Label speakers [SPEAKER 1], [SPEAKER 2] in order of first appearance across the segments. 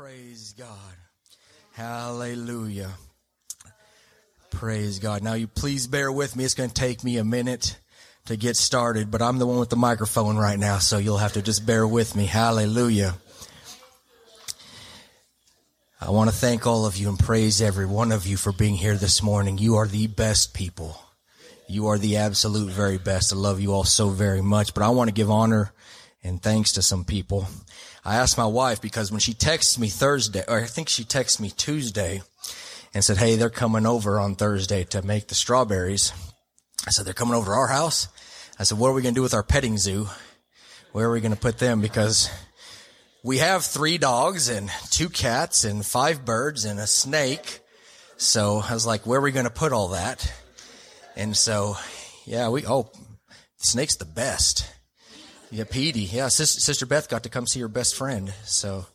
[SPEAKER 1] Praise God. Hallelujah. Praise God. Now you please bear with me. It's going to take me a minute to get started, but I'm the one with the microphone right now, so you'll have to just bear with me. Hallelujah. I want to thank all of you and praise every one of you for being here this morning. You are the best people. You are the absolute very best. I love you all so very much, but I want to give honor and thanks to some people. I asked my wife because when she texted me Thursday, or I think she texted me Tuesday and said, Hey, they're coming over on Thursday to make the strawberries. I said, they're coming over to our house. I said, what are we going to do with our petting zoo? Where are we going to put them? Because we have three dogs and two cats and five birds and a snake. So I was like, where are we going to put all that? And so, yeah, we, oh, snake's the best. Yeah, Petey. Yeah, Sister, Sister Beth got to come see her best friend. So,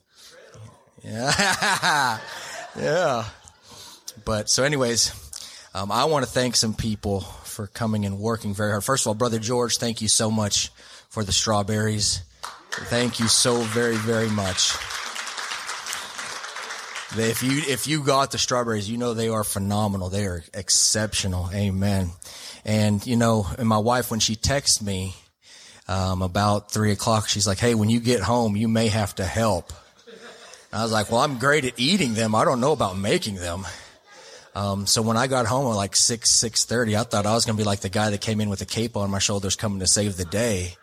[SPEAKER 1] yeah, yeah. But so, anyways, um, I want to thank some people for coming and working very hard. First of all, Brother George, thank you so much for the strawberries. Thank you so very, very much. If you if you got the strawberries, you know they are phenomenal. They are exceptional. Amen. And you know, and my wife when she texts me um, about three o'clock, she's like, "Hey, when you get home, you may have to help." And I was like, "Well, I'm great at eating them. I don't know about making them." Um, so when I got home at like six six thirty, I thought I was going to be like the guy that came in with a cape on my shoulders, coming to save the day.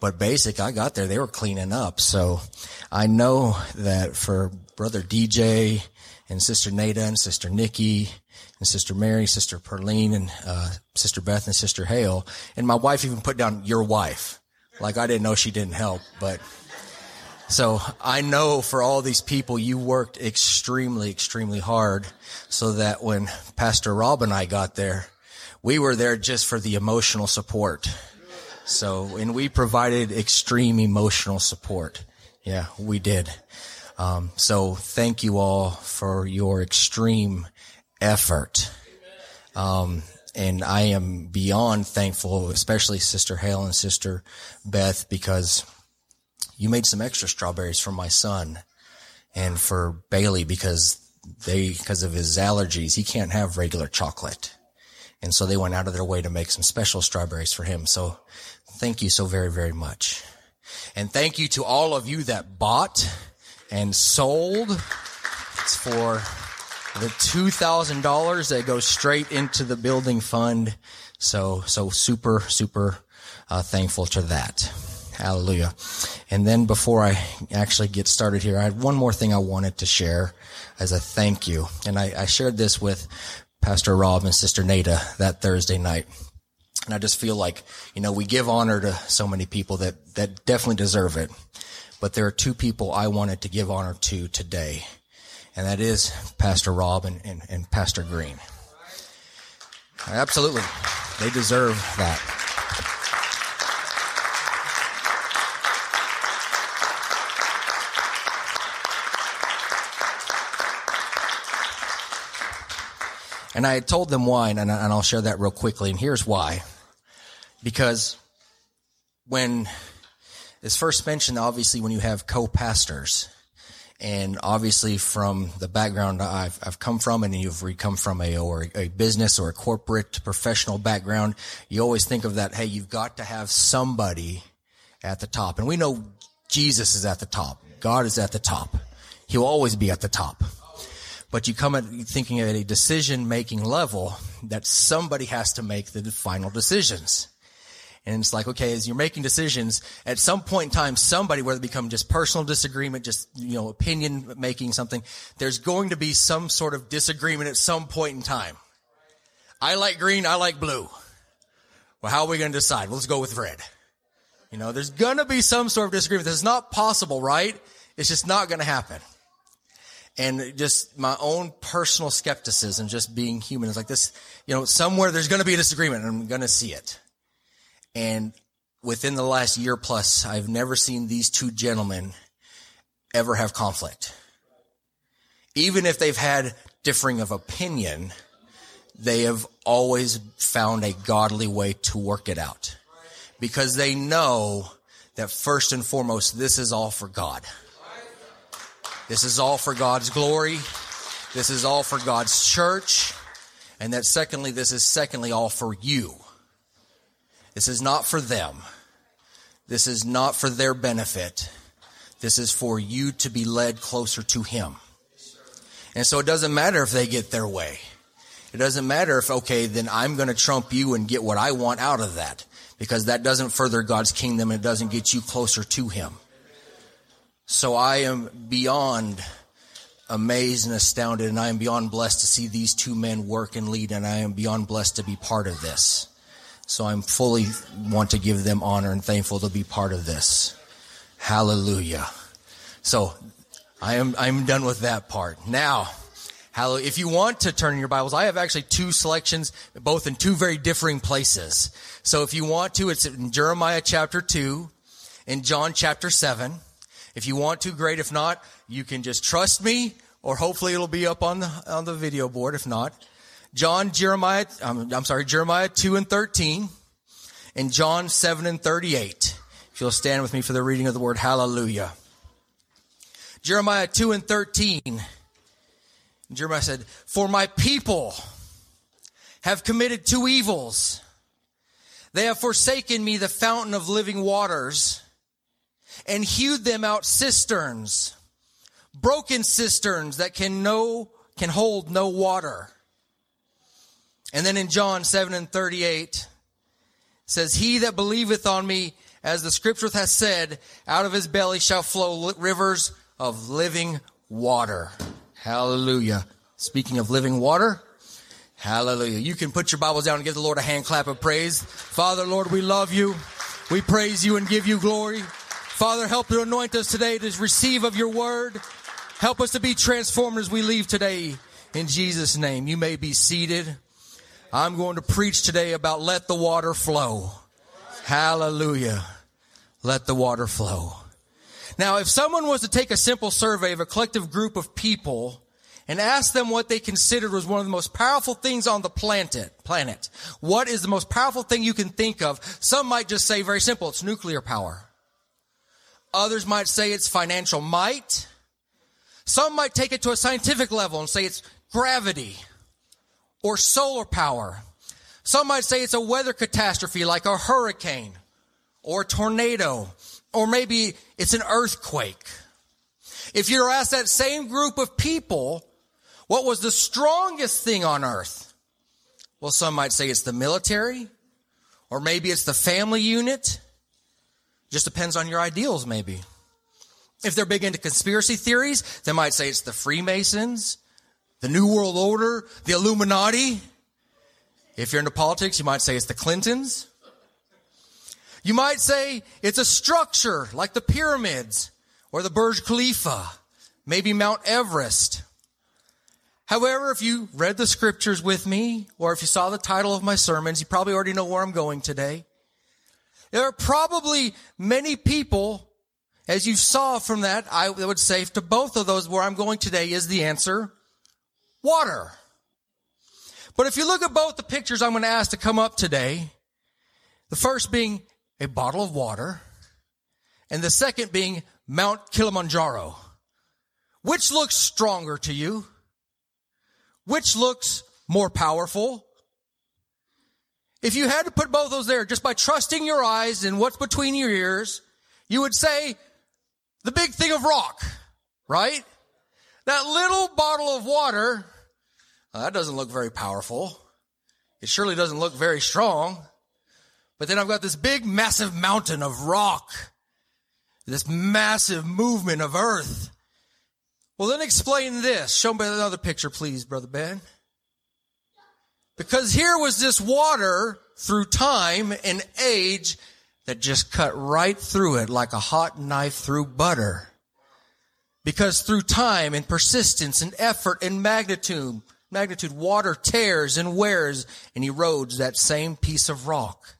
[SPEAKER 1] But basic, I got there, they were cleaning up. So I know that for brother DJ and sister Nada and sister Nikki and sister Mary, sister Perline and, uh, sister Beth and sister Hale. And my wife even put down your wife. Like I didn't know she didn't help, but so I know for all these people, you worked extremely, extremely hard so that when Pastor Rob and I got there, we were there just for the emotional support. So, and we provided extreme emotional support. Yeah, we did. Um, so thank you all for your extreme effort. Um, and I am beyond thankful, especially Sister Hale and Sister Beth, because you made some extra strawberries for my son and for Bailey because they, because of his allergies, he can't have regular chocolate. And so they went out of their way to make some special strawberries for him. So Thank you so very, very much. And thank you to all of you that bought and sold. It's for the $2,000 that goes straight into the building fund. So, so super, super uh, thankful to that. Hallelujah. And then before I actually get started here, I had one more thing I wanted to share as a thank you. And I, I shared this with Pastor Rob and Sister Nada that Thursday night. And I just feel like, you know, we give honor to so many people that, that definitely deserve it. But there are two people I wanted to give honor to today. And that is Pastor Rob and, and, and Pastor Green. Absolutely. They deserve that. And I told them why, and, and I'll share that real quickly. And here's why. Because when it's first mentioned, obviously, when you have co-pastors, and obviously from the background I've, I've come from and you've come from a, or a business or a corporate professional background, you always think of that, hey, you've got to have somebody at the top. And we know Jesus is at the top. God is at the top. He'll always be at the top but you come at thinking at a decision making level that somebody has to make the final decisions. And it's like, okay, as you're making decisions, at some point in time, somebody, whether it become just personal disagreement, just, you know, opinion making something, there's going to be some sort of disagreement at some point in time. I like green, I like blue. Well, how are we going to decide? Well, let's go with red. You know, there's going to be some sort of disagreement. This is not possible, right? It's just not going to happen and just my own personal skepticism, just being human is like this, you know, somewhere there's going to be a disagreement and I'm going to see it. And within the last year plus, I've never seen these two gentlemen ever have conflict. Even if they've had differing of opinion, they have always found a godly way to work it out because they know that first and foremost, this is all for God. This is all for God's glory. This is all for God's church. And that secondly, this is secondly all for you. This is not for them. This is not for their benefit. This is for you to be led closer to Him. And so it doesn't matter if they get their way. It doesn't matter if, okay, then I'm going to trump you and get what I want out of that. Because that doesn't further God's kingdom and it doesn't get you closer to Him. So I am beyond amazed and astounded, and I am beyond blessed to see these two men work and lead, and I am beyond blessed to be part of this. So I'm fully want to give them honor and thankful to be part of this. Hallelujah. So I am I'm done with that part. Now, hallelujah. If you want to turn in your Bibles, I have actually two selections, both in two very differing places. So if you want to, it's in Jeremiah chapter two, in John chapter seven. If you want to, great. If not, you can just trust me, or hopefully it'll be up on the on the video board. If not, John, Jeremiah, um, I'm sorry, Jeremiah 2 and 13, and John 7 and 38. If you'll stand with me for the reading of the word hallelujah. Jeremiah 2 and 13. Jeremiah said, For my people have committed two evils. They have forsaken me, the fountain of living waters, and hewed them out cisterns, broken cisterns that can no, can hold no water. And then in John 7 and 38 says, He that believeth on me, as the scripture hath said, out of his belly shall flow rivers of living water. Hallelujah. Speaking of living water, hallelujah. You can put your Bibles down and give the Lord a hand clap of praise. Father, Lord, we love you. We praise you and give you glory. Father, help to anoint us today to receive of your word. Help us to be transformed as we leave today. In Jesus' name, you may be seated. I'm going to preach today about let the water flow. Hallelujah. Let the water flow. Now, if someone was to take a simple survey of a collective group of people and ask them what they considered was one of the most powerful things on the planet, planet, what is the most powerful thing you can think of? Some might just say very simple, it's nuclear power. Others might say it's financial might. Some might take it to a scientific level and say it's gravity or solar power. Some might say it's a weather catastrophe like a hurricane or a tornado, or maybe it's an earthquake. If you were asked that same group of people, what was the strongest thing on earth? Well, some might say it's the military, or maybe it's the family unit. Just depends on your ideals, maybe. If they're big into conspiracy theories, they might say it's the Freemasons, the New World Order, the Illuminati. If you're into politics, you might say it's the Clintons. You might say it's a structure like the pyramids or the Burj Khalifa, maybe Mount Everest. However, if you read the scriptures with me, or if you saw the title of my sermons, you probably already know where I'm going today. There are probably many people, as you saw from that, I would say to both of those where I'm going today is the answer water. But if you look at both the pictures I'm going to ask to come up today, the first being a bottle of water, and the second being Mount Kilimanjaro. Which looks stronger to you? Which looks more powerful? If you had to put both those there just by trusting your eyes and what's between your ears, you would say the big thing of rock, right? That little bottle of water, uh, that doesn't look very powerful. It surely doesn't look very strong. But then I've got this big, massive mountain of rock, this massive movement of earth. Well, then explain this. Show me another picture, please, Brother Ben. Because here was this water through time and age that just cut right through it like a hot knife through butter. Because through time and persistence and effort and magnitude, magnitude, water tears and wears and erodes that same piece of rock.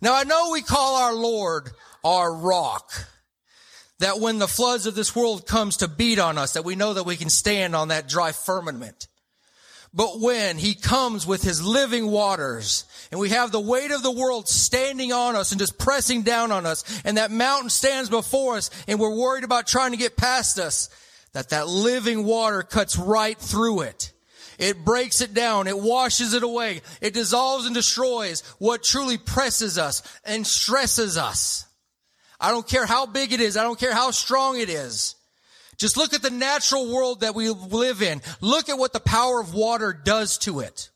[SPEAKER 1] Now I know we call our Lord our rock. That when the floods of this world comes to beat on us, that we know that we can stand on that dry firmament. But when he comes with his living waters and we have the weight of the world standing on us and just pressing down on us and that mountain stands before us and we're worried about trying to get past us, that that living water cuts right through it. It breaks it down. It washes it away. It dissolves and destroys what truly presses us and stresses us. I don't care how big it is. I don't care how strong it is. Just look at the natural world that we live in. Look at what the power of water does to it.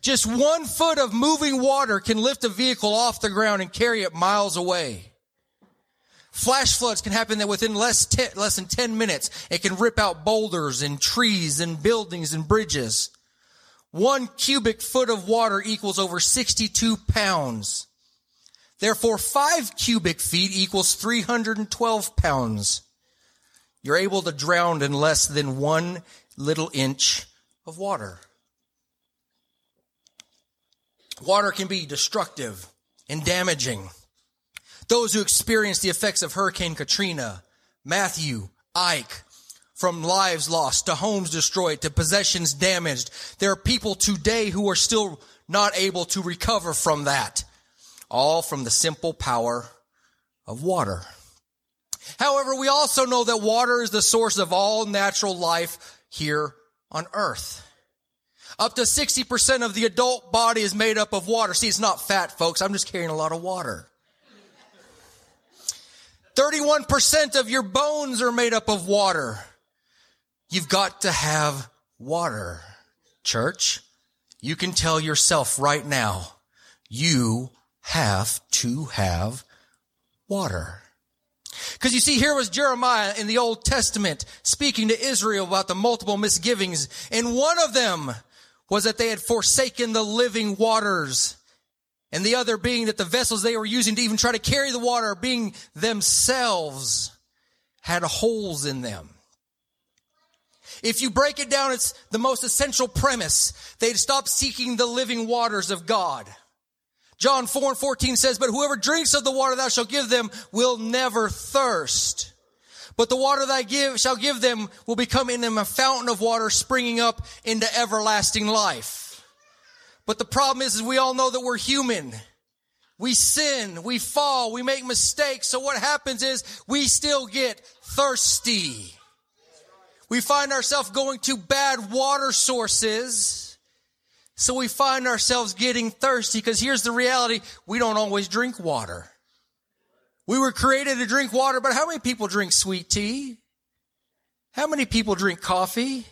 [SPEAKER 1] Just one foot of moving water can lift a vehicle off the ground and carry it miles away. Flash floods can happen that within less, less than 10 minutes. It can rip out boulders and trees and buildings and bridges. One cubic foot of water equals over 62 pounds. Therefore, five cubic feet equals 312 pounds. You're able to drown in less than one little inch of water. Water can be destructive and damaging. Those who experienced the effects of Hurricane Katrina, Matthew, Ike, from lives lost to homes destroyed to possessions damaged. There are people today who are still not able to recover from that. All from the simple power of water. However, we also know that water is the source of all natural life here on earth. Up to 60% of the adult body is made up of water. See, it's not fat, folks. I'm just carrying a lot of water. 31% of your bones are made up of water. You've got to have water. Church, you can tell yourself right now, you have to have water. Because you see, here was Jeremiah in the Old Testament speaking to Israel about the multiple misgivings. And one of them was that they had forsaken the living waters. And the other being that the vessels they were using to even try to carry the water being themselves had holes in them. If you break it down, it's the most essential premise. They'd stop seeking the living waters of God. John 4 and 14 says, But whoever drinks of the water thou shalt give them will never thirst. But the water that I give, shall give them will become in them a fountain of water springing up into everlasting life. But the problem is, is we all know that we're human. We sin, we fall, we make mistakes. So what happens is we still get thirsty. We find ourselves going to bad water sources so we find ourselves getting thirsty because here's the reality. We don't always drink water. We were created to drink water, but how many people drink sweet tea? How many people drink coffee?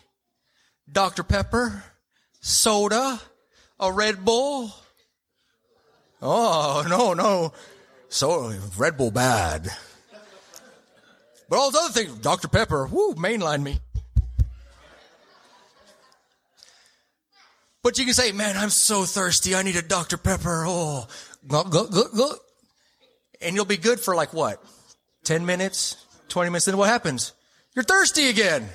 [SPEAKER 1] Dr. Pepper? Soda? A Red Bull? Oh, no, no. So, Red Bull bad. But all those other things, Dr. Pepper, whoo, mainline me. But you can say, man, I'm so thirsty. I need a Dr. Pepper. Oh. And you'll be good for like what? 10 minutes, 20 minutes. Then what happens? You're thirsty again.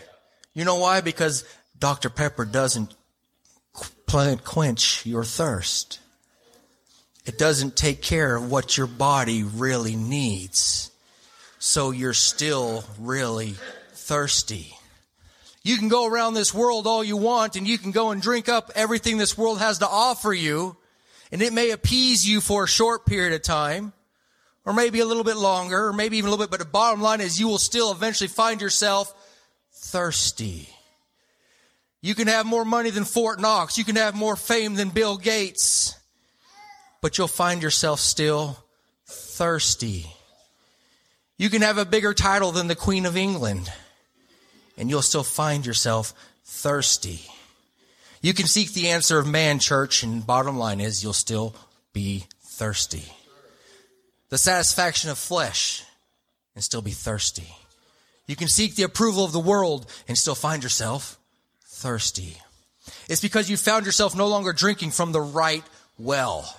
[SPEAKER 1] You know why? Because Dr. Pepper doesn't quench your thirst. It doesn't take care of what your body really needs. So you're still really thirsty. You can go around this world all you want and you can go and drink up everything this world has to offer you. And it may appease you for a short period of time or maybe a little bit longer or maybe even a little bit. But the bottom line is you will still eventually find yourself thirsty. You can have more money than Fort Knox. You can have more fame than Bill Gates, but you'll find yourself still thirsty. You can have a bigger title than the Queen of England and you'll still find yourself thirsty. You can seek the answer of man, church, and bottom line is you'll still be thirsty. The satisfaction of flesh and still be thirsty. You can seek the approval of the world and still find yourself thirsty. It's because you found yourself no longer drinking from the right well.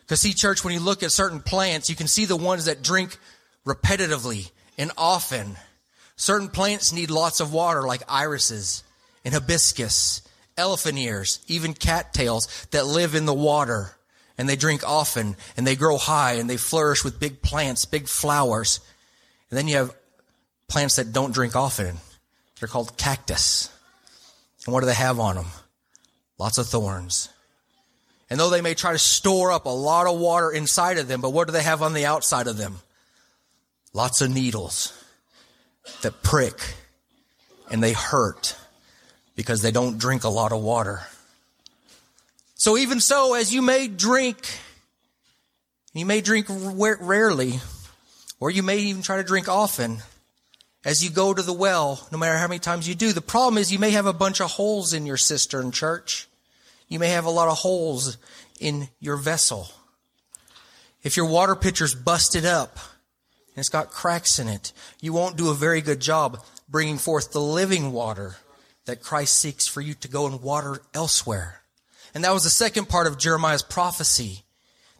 [SPEAKER 1] Because see, church, when you look at certain plants, you can see the ones that drink repetitively and often Certain plants need lots of water, like irises and hibiscus, elephant ears, even cattails that live in the water. And they drink often and they grow high and they flourish with big plants, big flowers. And then you have plants that don't drink often. They're called cactus. And what do they have on them? Lots of thorns. And though they may try to store up a lot of water inside of them, but what do they have on the outside of them? Lots of needles that prick and they hurt because they don't drink a lot of water. So even so, as you may drink, you may drink rarely, or you may even try to drink often as you go to the well, no matter how many times you do. The problem is you may have a bunch of holes in your cistern, church. You may have a lot of holes in your vessel. If your water pitcher's busted up and it's got cracks in it, you won't do a very good job bringing forth the living water that Christ seeks for you to go and water elsewhere. And that was the second part of Jeremiah's prophecy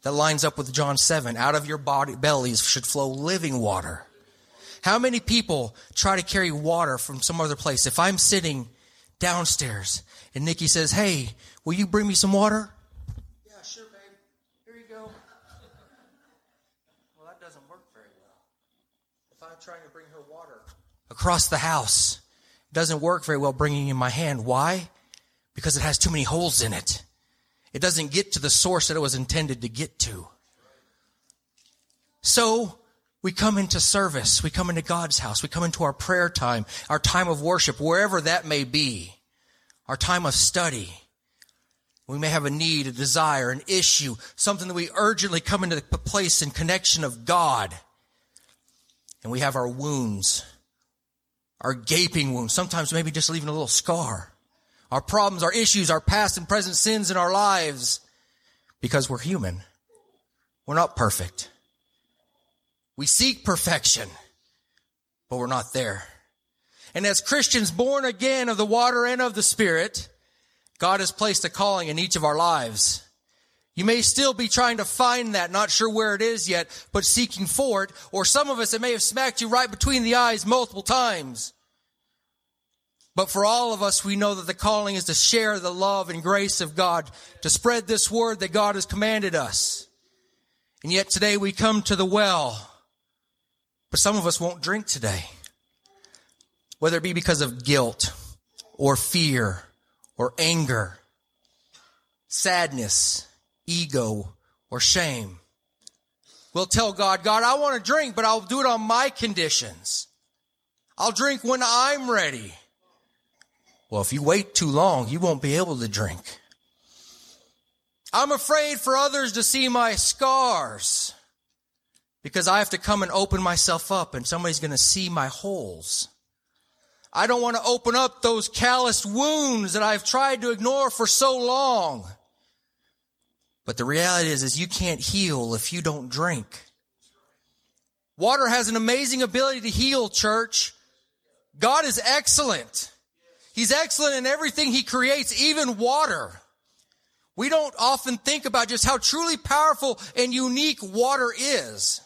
[SPEAKER 1] that lines up with John 7. Out of your body, bellies should flow living water. How many people try to carry water from some other place? If I'm sitting downstairs and Nikki says, Hey, will you bring me some water? Yeah, sure, babe. Here you go. Well, that doesn't work very well. If I'm trying to bring her water across the house, it doesn't work very well bringing in my hand. Why? Because it has too many holes in it. It doesn't get to the source that it was intended to get to. So, we come into service. We come into God's house. We come into our prayer time, our time of worship, wherever that may be, our time of study. We may have a need, a desire, an issue, something that we urgently come into the place and connection of God. And we have our wounds, our gaping wounds, sometimes maybe just leaving a little scar our problems, our issues, our past and present sins in our lives because we're human. We're not perfect. We seek perfection, but we're not there. And as Christians born again of the water and of the Spirit, God has placed a calling in each of our lives. You may still be trying to find that, not sure where it is yet, but seeking for it. Or some of us, it may have smacked you right between the eyes multiple times. But for all of us, we know that the calling is to share the love and grace of God, to spread this word that God has commanded us. And yet today we come to the well, but some of us won't drink today. Whether it be because of guilt or fear or anger, sadness, ego, or shame. We'll tell God, God, I want to drink, but I'll do it on my conditions. I'll drink when I'm ready. Well, if you wait too long, you won't be able to drink. I'm afraid for others to see my scars because I have to come and open myself up and somebody's going to see my holes. I don't want to open up those calloused wounds that I've tried to ignore for so long. But the reality is, is you can't heal if you don't drink. Water has an amazing ability to heal, church. God is excellent. He's excellent in everything he creates, even water. We don't often think about just how truly powerful and unique water is.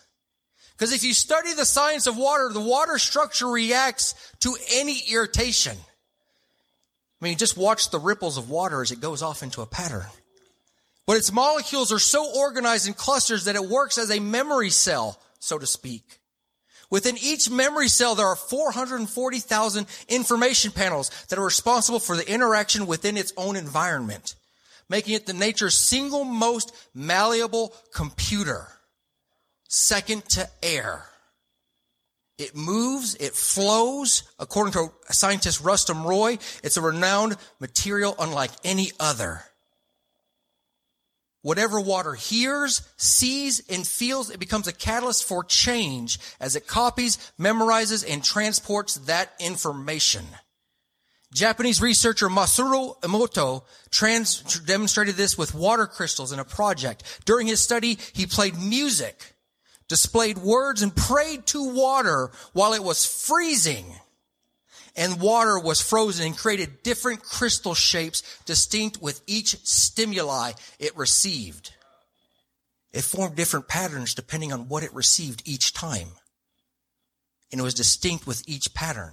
[SPEAKER 1] Because if you study the science of water, the water structure reacts to any irritation. I mean, just watch the ripples of water as it goes off into a pattern. But its molecules are so organized in clusters that it works as a memory cell, so to speak. Within each memory cell, there are 440,000 information panels that are responsible for the interaction within its own environment, making it the nature's single most malleable computer, second to air. It moves, it flows. According to scientist Rustum Roy, it's a renowned material unlike any other. Whatever water hears, sees, and feels, it becomes a catalyst for change as it copies, memorizes, and transports that information. Japanese researcher Masaru Emoto trans- demonstrated this with water crystals in a project. During his study, he played music, displayed words, and prayed to water while it was freezing and water was frozen and created different crystal shapes distinct with each stimuli it received. It formed different patterns depending on what it received each time. And it was distinct with each pattern.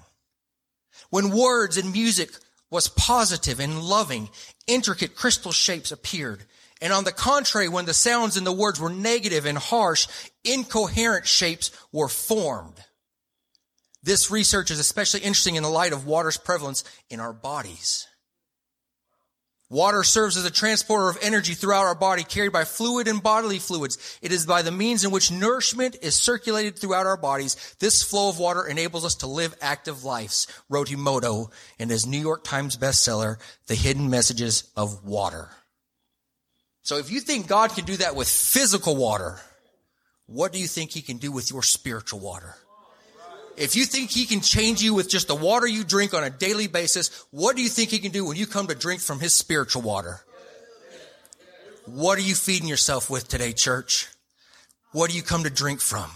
[SPEAKER 1] When words and music was positive and loving, intricate crystal shapes appeared. And on the contrary, when the sounds and the words were negative and harsh, incoherent shapes were formed. This research is especially interesting in the light of water's prevalence in our bodies. Water serves as a transporter of energy throughout our body, carried by fluid and bodily fluids. It is by the means in which nourishment is circulated throughout our bodies. This flow of water enables us to live active lives, wrote Emoto in his New York Times bestseller, The Hidden Messages of Water. So if you think God can do that with physical water, what do you think he can do with your spiritual water? If you think he can change you with just the water you drink on a daily basis, what do you think he can do when you come to drink from his spiritual water? What are you feeding yourself with today, church? What do you come to drink from?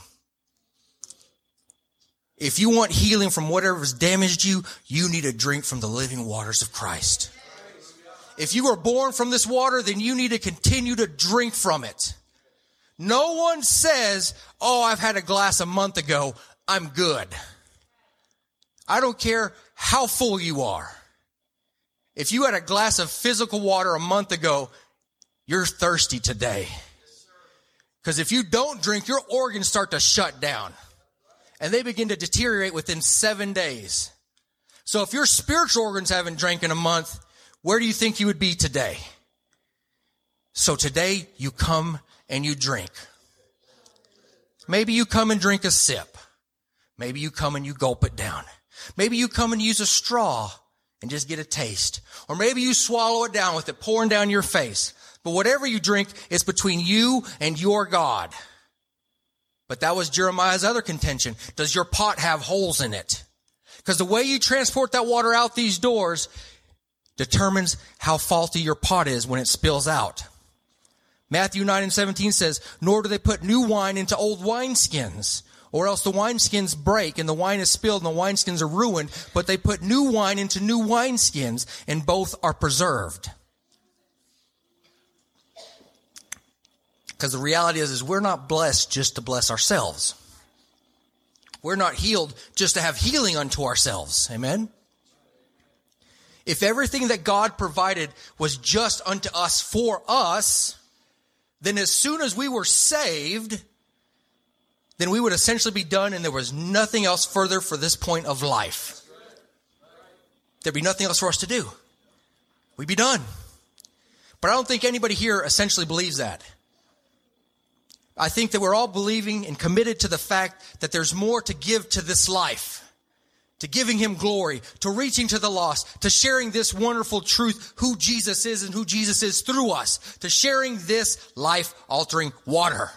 [SPEAKER 1] If you want healing from whatever's damaged you, you need to drink from the living waters of Christ. If you are born from this water, then you need to continue to drink from it. No one says, Oh, I've had a glass a month ago. I'm good. I don't care how full you are. If you had a glass of physical water a month ago, you're thirsty today. Because if you don't drink, your organs start to shut down and they begin to deteriorate within seven days. So if your spiritual organs haven't drank in a month, where do you think you would be today? So today you come and you drink. Maybe you come and drink a sip. Maybe you come and you gulp it down. Maybe you come and use a straw and just get a taste. Or maybe you swallow it down with it pouring down your face. But whatever you drink is between you and your God. But that was Jeremiah's other contention. Does your pot have holes in it? Because the way you transport that water out these doors determines how faulty your pot is when it spills out. Matthew 9 and 17 says, Nor do they put new wine into old wineskins or else the wineskins break and the wine is spilled and the wineskins are ruined, but they put new wine into new wineskins and both are preserved. Because the reality is, is we're not blessed just to bless ourselves. We're not healed just to have healing unto ourselves. Amen. If everything that God provided was just unto us for us, then as soon as we were saved, then we would essentially be done and there was nothing else further for this point of life. There'd be nothing else for us to do. We'd be done. But I don't think anybody here essentially believes that. I think that we're all believing and committed to the fact that there's more to give to this life, to giving Him glory, to reaching to the lost, to sharing this wonderful truth, who Jesus is and who Jesus is through us, to sharing this life altering water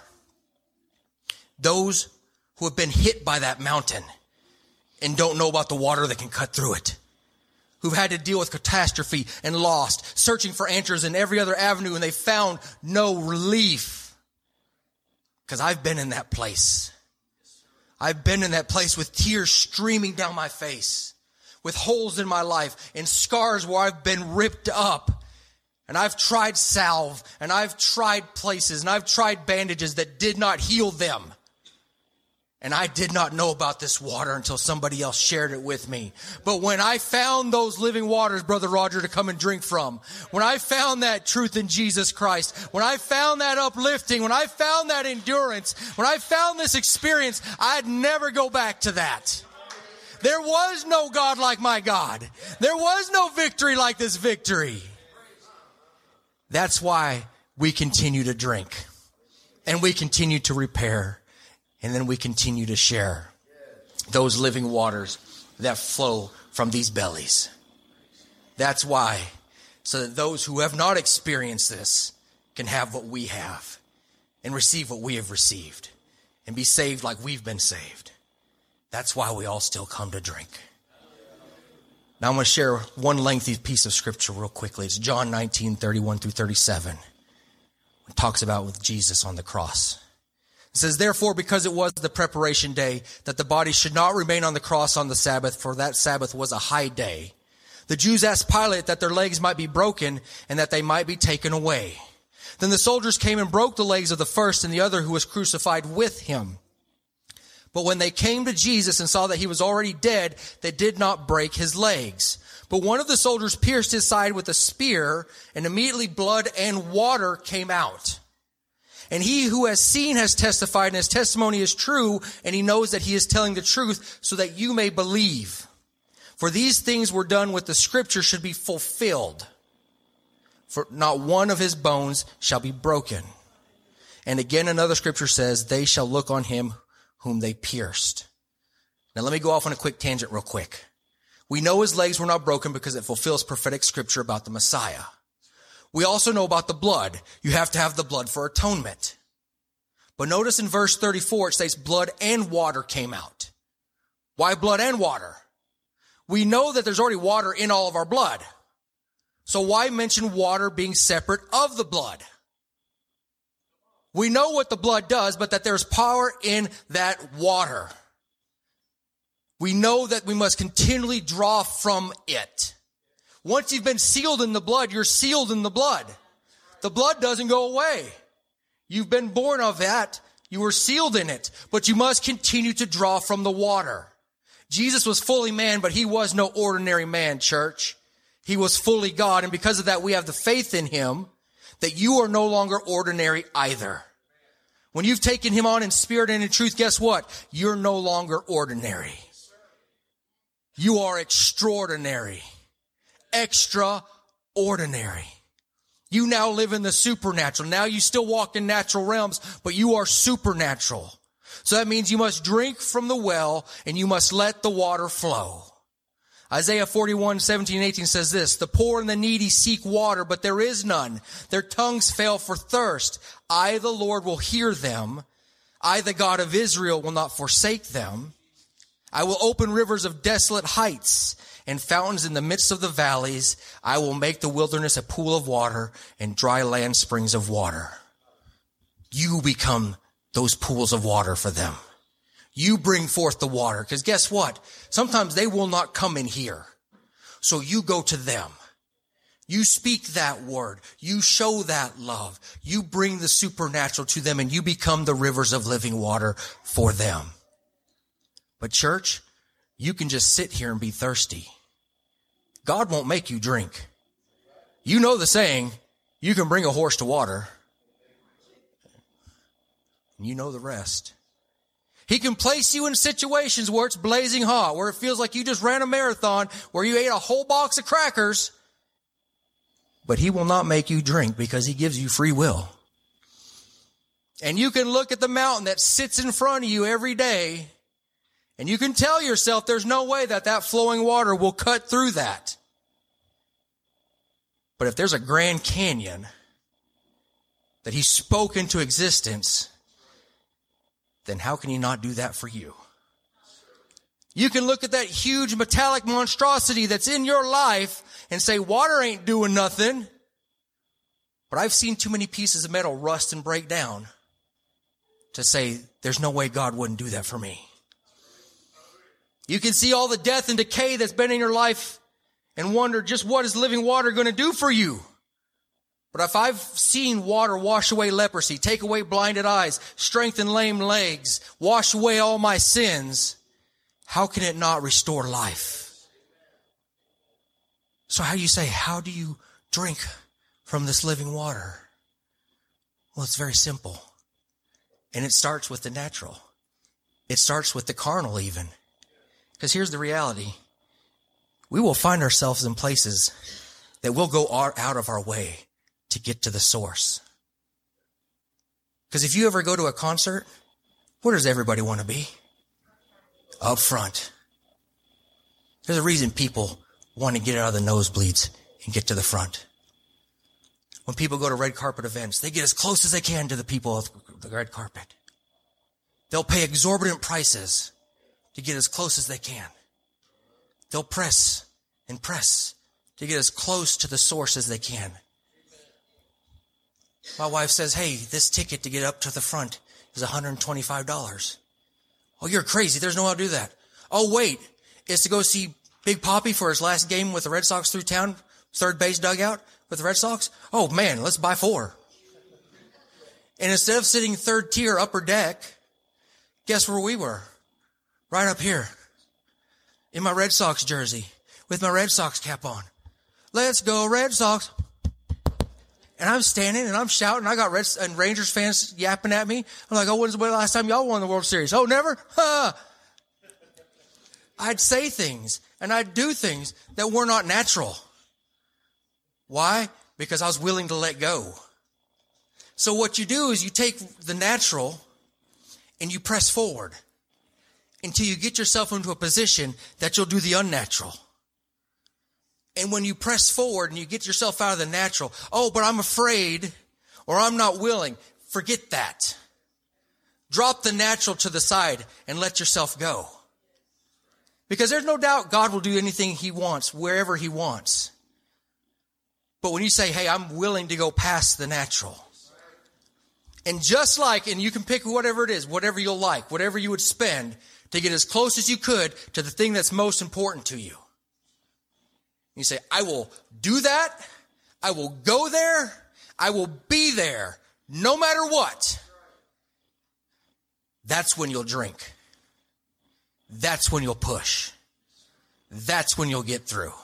[SPEAKER 1] those who have been hit by that mountain and don't know about the water that can cut through it. Who've had to deal with catastrophe and lost, searching for answers in every other avenue and they found no relief. Cause I've been in that place. I've been in that place with tears streaming down my face, with holes in my life and scars where I've been ripped up. And I've tried salve and I've tried places and I've tried bandages that did not heal them. And I did not know about this water until somebody else shared it with me. But when I found those living waters, Brother Roger, to come and drink from, when I found that truth in Jesus Christ, when I found that uplifting, when I found that endurance, when I found this experience, I'd never go back to that. There was no God like my God. There was no victory like this victory. That's why we continue to drink and we continue to repair and then we continue to share those living waters that flow from these bellies. That's why, so that those who have not experienced this can have what we have and receive what we have received and be saved like we've been saved. That's why we all still come to drink. Now I'm going to share one lengthy piece of scripture real quickly. It's John 19, 31 through 37. It talks about with Jesus on the cross. It says, therefore, because it was the preparation day, that the body should not remain on the cross on the Sabbath, for that Sabbath was a high day. The Jews asked Pilate that their legs might be broken and that they might be taken away. Then the soldiers came and broke the legs of the first and the other who was crucified with him. But when they came to Jesus and saw that he was already dead, they did not break his legs. But one of the soldiers pierced his side with a spear and immediately blood and water came out. And he who has seen has testified and his testimony is true and he knows that he is telling the truth so that you may believe. For these things were done with the scripture should be fulfilled. for not one of his bones shall be broken. And again, another scripture says, they shall look on him whom they pierced. Now let me go off on a quick tangent real quick. We know his legs were not broken because it fulfills prophetic scripture about the Messiah. We also know about the blood. You have to have the blood for atonement. But notice in verse 34, it says blood and water came out. Why blood and water? We know that there's already water in all of our blood. So why mention water being separate of the blood? We know what the blood does, but that there's power in that water. We know that we must continually draw from it. Once you've been sealed in the blood, you're sealed in the blood. The blood doesn't go away. You've been born of that. You were sealed in it, but you must continue to draw from the water. Jesus was fully man, but he was no ordinary man, church. He was fully God. And because of that, we have the faith in him that you are no longer ordinary either. When you've taken him on in spirit and in truth, guess what? You're no longer ordinary. You are extraordinary. Extraordinary. You now live in the supernatural. Now you still walk in natural realms, but you are supernatural. So that means you must drink from the well and you must let the water flow. Isaiah 41, 17, 18 says this, the poor and the needy seek water, but there is none. Their tongues fail for thirst. I, the Lord, will hear them. I, the God of Israel, will not forsake them. I will open rivers of desolate heights and fountains in the midst of the valleys. I will make the wilderness a pool of water and dry land springs of water. You become those pools of water for them. You bring forth the water. Because guess what? Sometimes they will not come in here. So you go to them. You speak that word. You show that love. You bring the supernatural to them and you become the rivers of living water for them. But church, you can just sit here and be thirsty. God won't make you drink. You know the saying, you can bring a horse to water. And You know the rest. He can place you in situations where it's blazing hot, where it feels like you just ran a marathon, where you ate a whole box of crackers, but he will not make you drink because he gives you free will. And you can look at the mountain that sits in front of you every day, and you can tell yourself there's no way that that flowing water will cut through that. But if there's a Grand Canyon that he spoke into existence, then how can he not do that for you? You can look at that huge metallic monstrosity that's in your life and say, water ain't doing nothing. But I've seen too many pieces of metal rust and break down to say, there's no way God wouldn't do that for me. You can see all the death and decay that's been in your life and wonder just what is living water going to do for you? But if I've seen water wash away leprosy, take away blinded eyes, strengthen lame legs, wash away all my sins, how can it not restore life? So how you say, how do you drink from this living water? Well, it's very simple. And it starts with the natural. It starts with the carnal even. Because here's the reality. We will find ourselves in places that we'll go out of our way to get to the source. Because if you ever go to a concert, where does everybody want to be? Up front. There's a reason people want to get out of the nosebleeds and get to the front. When people go to red carpet events, they get as close as they can to the people of the red carpet. They'll pay exorbitant prices to get as close as they can. They'll press and press to get as close to the source as they can. My wife says, Hey, this ticket to get up to the front is $125. Oh, you're crazy. There's no way I'll do that. Oh, wait. It's to go see Big Papi for his last game with the Red Sox through town, third base dugout with the Red Sox. Oh man, let's buy four. And instead of sitting third tier upper deck, guess where we were? Right up here. In my Red Sox jersey with my Red Sox cap on. Let's go Red Sox. And I'm standing and I'm shouting. I got Reds and Rangers fans yapping at me. I'm like, oh, when's the last time y'all won the World Series? Oh, never? Huh. I'd say things and I'd do things that were not natural. Why? because I was willing to let go. So what you do is you take the natural and you press forward until you get yourself into a position that you'll do the unnatural. And when you press forward and you get yourself out of the natural, oh, but I'm afraid or I'm not willing, forget that. Drop the natural to the side and let yourself go. Because there's no doubt God will do anything He wants, wherever He wants. But when you say, hey, I'm willing to go past the natural. And just like, and you can pick whatever it is, whatever you'll like, whatever you would spend to get as close as you could to the thing that's most important to you. You say, I will do that. I will go there. I will be there no matter what. That's when you'll drink. That's when you'll push. That's when you'll get through.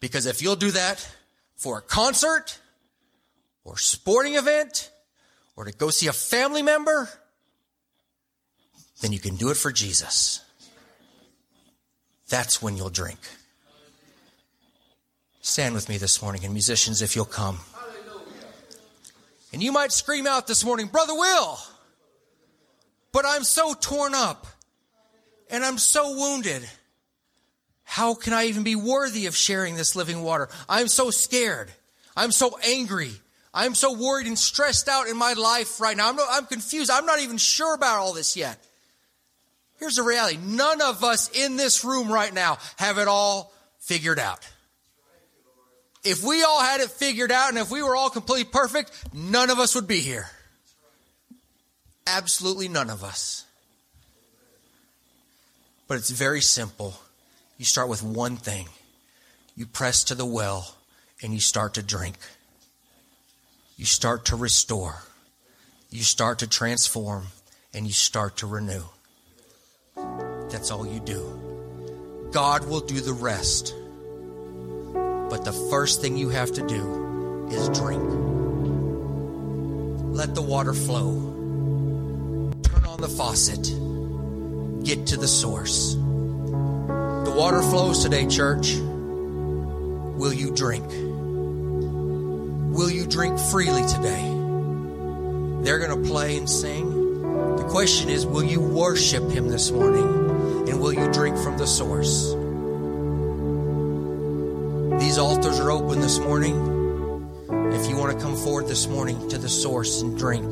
[SPEAKER 1] Because if you'll do that for a concert or sporting event or to go see a family member, then you can do it for Jesus. That's when you'll drink. Stand with me this morning, and musicians, if you'll come. And you might scream out this morning, Brother Will, but I'm so torn up and I'm so wounded. How can I even be worthy of sharing this living water? I'm so scared. I'm so angry. I'm so worried and stressed out in my life right now. I'm, no, I'm confused. I'm not even sure about all this yet. Here's the reality none of us in this room right now have it all figured out. If we all had it figured out and if we were all completely perfect, none of us would be here. Absolutely none of us. But it's very simple. You start with one thing you press to the well and you start to drink. You start to restore. You start to transform and you start to renew. That's all you do. God will do the rest. But the first thing you have to do is drink. Let the water flow. Turn on the faucet. Get to the source. The water flows today, church. Will you drink? Will you drink freely today? They're going to play and sing. The question is, will you worship Him this morning? Will you drink from the source? These altars are open this morning. If you want to come forward this morning to the source and drink,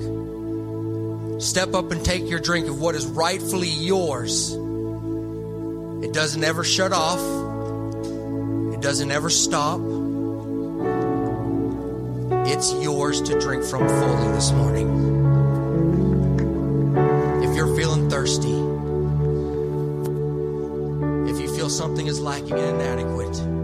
[SPEAKER 1] step up and take your drink of what is rightfully yours. It doesn't ever shut off, it doesn't ever stop. It's yours to drink from fully this morning. Something is lacking and inadequate,